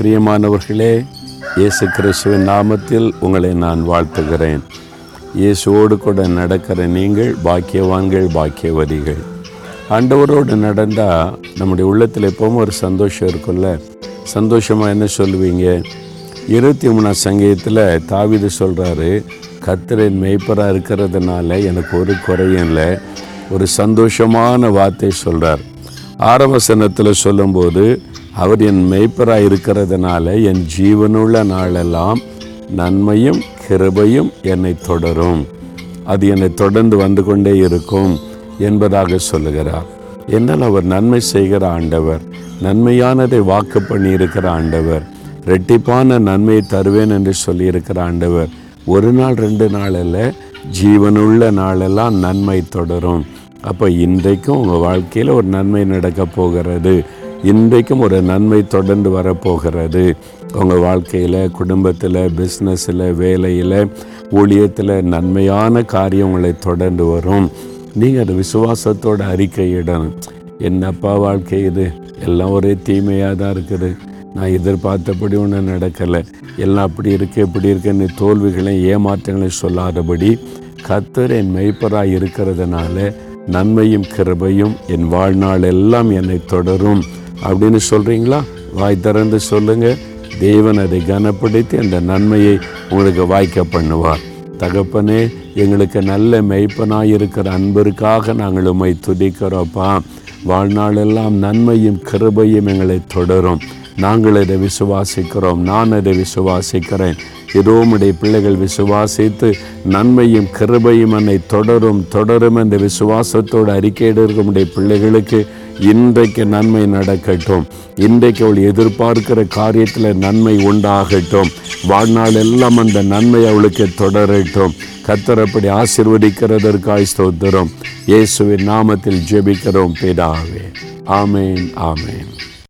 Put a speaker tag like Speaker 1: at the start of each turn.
Speaker 1: பிரியமானவர்களே இயேசு கிறிஸ்துவின் நாமத்தில் உங்களை நான் வாழ்த்துகிறேன். இயேசுவோடு கூட நடக்கிற நீங்கள் பாக்கியவான்கள் பாக்கியவதிகள். ஆண்டவரோடு நடந்தால் நம்முடைய உள்ளத்தில் எப்பவும் ஒரு சந்தோஷம் இருக்கும்ல? சந்தோஷமாக என்ன சொல்லுவீங்க? இருபத்தி மூணாம் சங்கீதத்தில் தாவிது சொல்கிறாரு கத்திரன் மெய்ப்பராக இருக்கிறதுனால எனக்கு ஒரு குறையும் இல்லை. ஒரு சந்தோஷமான வார்த்தை சொல்கிறார் ஆரவசனத்தில் சொல்லும்போது அவர் என் மெய்ப்பராக இருக்கிறதுனால என் ஜீவனுள்ள நாளெல்லாம் நன்மையும் கிருபையும் என்னை தொடரும். அது என்னை தொடர்ந்து வந்து கொண்டே இருக்கும் என்பதாக சொல்லுகிறார். என்னால் அவர் நன்மை செய்கிற ஆண்டவர் நன்மையானதை வாக்கு பண்ணி இருக்கிற ஆண்டவர் ரெட்டிப்பான நன்மையை தருவேன் என்று சொல்லியிருக்கிற ஆண்டவர் ஒரு நாள் ரெண்டு நாளில் ஜீவனுள்ள நாளெல்லாம் நன்மை தொடரும். அப்போ இன்றைக்கும் உங்கள் வாழ்க்கையில் ஒரு நன்மை நடக்க போகிறது. இன்றைக்கும் ஒரு நன்மை தொடர்ந்து வரப்போகிறது உங்கள் வாழ்க்கையில் குடும்பத்தில் பிஸ்னஸில் வேலையில் ஊழியத்தில் நன்மையான காரியம் உங்களை தொடர்ந்து வரும். நீங்கள் அது விசுவாசத்தோட அறிக்கையிடணும். என்னப்பா வாழ்க்கை இது? எல்லாம் ஒரே தீமையாக தான் இருக்குது. நான் எதிர்பார்த்தபடி ஒன்றும் நடக்கலை. எல்லாம் அப்படி இருக்கு இப்படி இருக்குன்னு தோல்விகளையும் ஏமாற்றங்களையும் சொல்லாதபடி கத்தர் என் மெய்ப்பராக இருக்கிறதுனால நன்மையும் கிருபையும் என் வாழ்நாள் எல்லாம் என்னை தொடரும் அப்படின்னு சொல்கிறீங்களா வாய் திறந்து சொல்லுங்கள் தேவன் அதை கனப்படுத்தி அந்த நன்மையை உங்களுக்கு வாய்க்க பண்ணுவார். தகப்பனே எங்களுக்கு நல்ல மெய்ப்பனாக இருக்கிற அன்பிற்காக நாங்கள் உண்மை துதிக்கிறோப்பா. வாழ்நாளெல்லாம் நன்மையும் கிருபையும் எங்களை தொடரும். நாங்கள் இதை விசுவாசிக்கிறோம். நான் அதை விசுவாசிக்கிறேன். இதோமுடைய பிள்ளைகள் விசுவாசித்து நன்மையும் கிருபையும் என்னை தொடரும் தொடரும் என்ற விசுவாசத்தோடு அறிக்கையிட இருக்கமுடைய பிள்ளைகளுக்கு இன்றைக்கு நன்மை நடக்கட்டும். இன்றைக்கு அவள் எதிர்பார்க்கிற காரியத்தில் நன்மை உண்டாகட்டும். வாழ்நாள் எல்லாம் அந்த நன்மை அவளுக்கு தொடரட்டும். கத்தரப்படி ஆசிர்வதிக்கிறதற்காய் ஸ்தோத்திரம். இயேசுவின் நாமத்தில் ஜெபிக்கிறோம் பிதாவே. ஆமேன் ஆமேன்.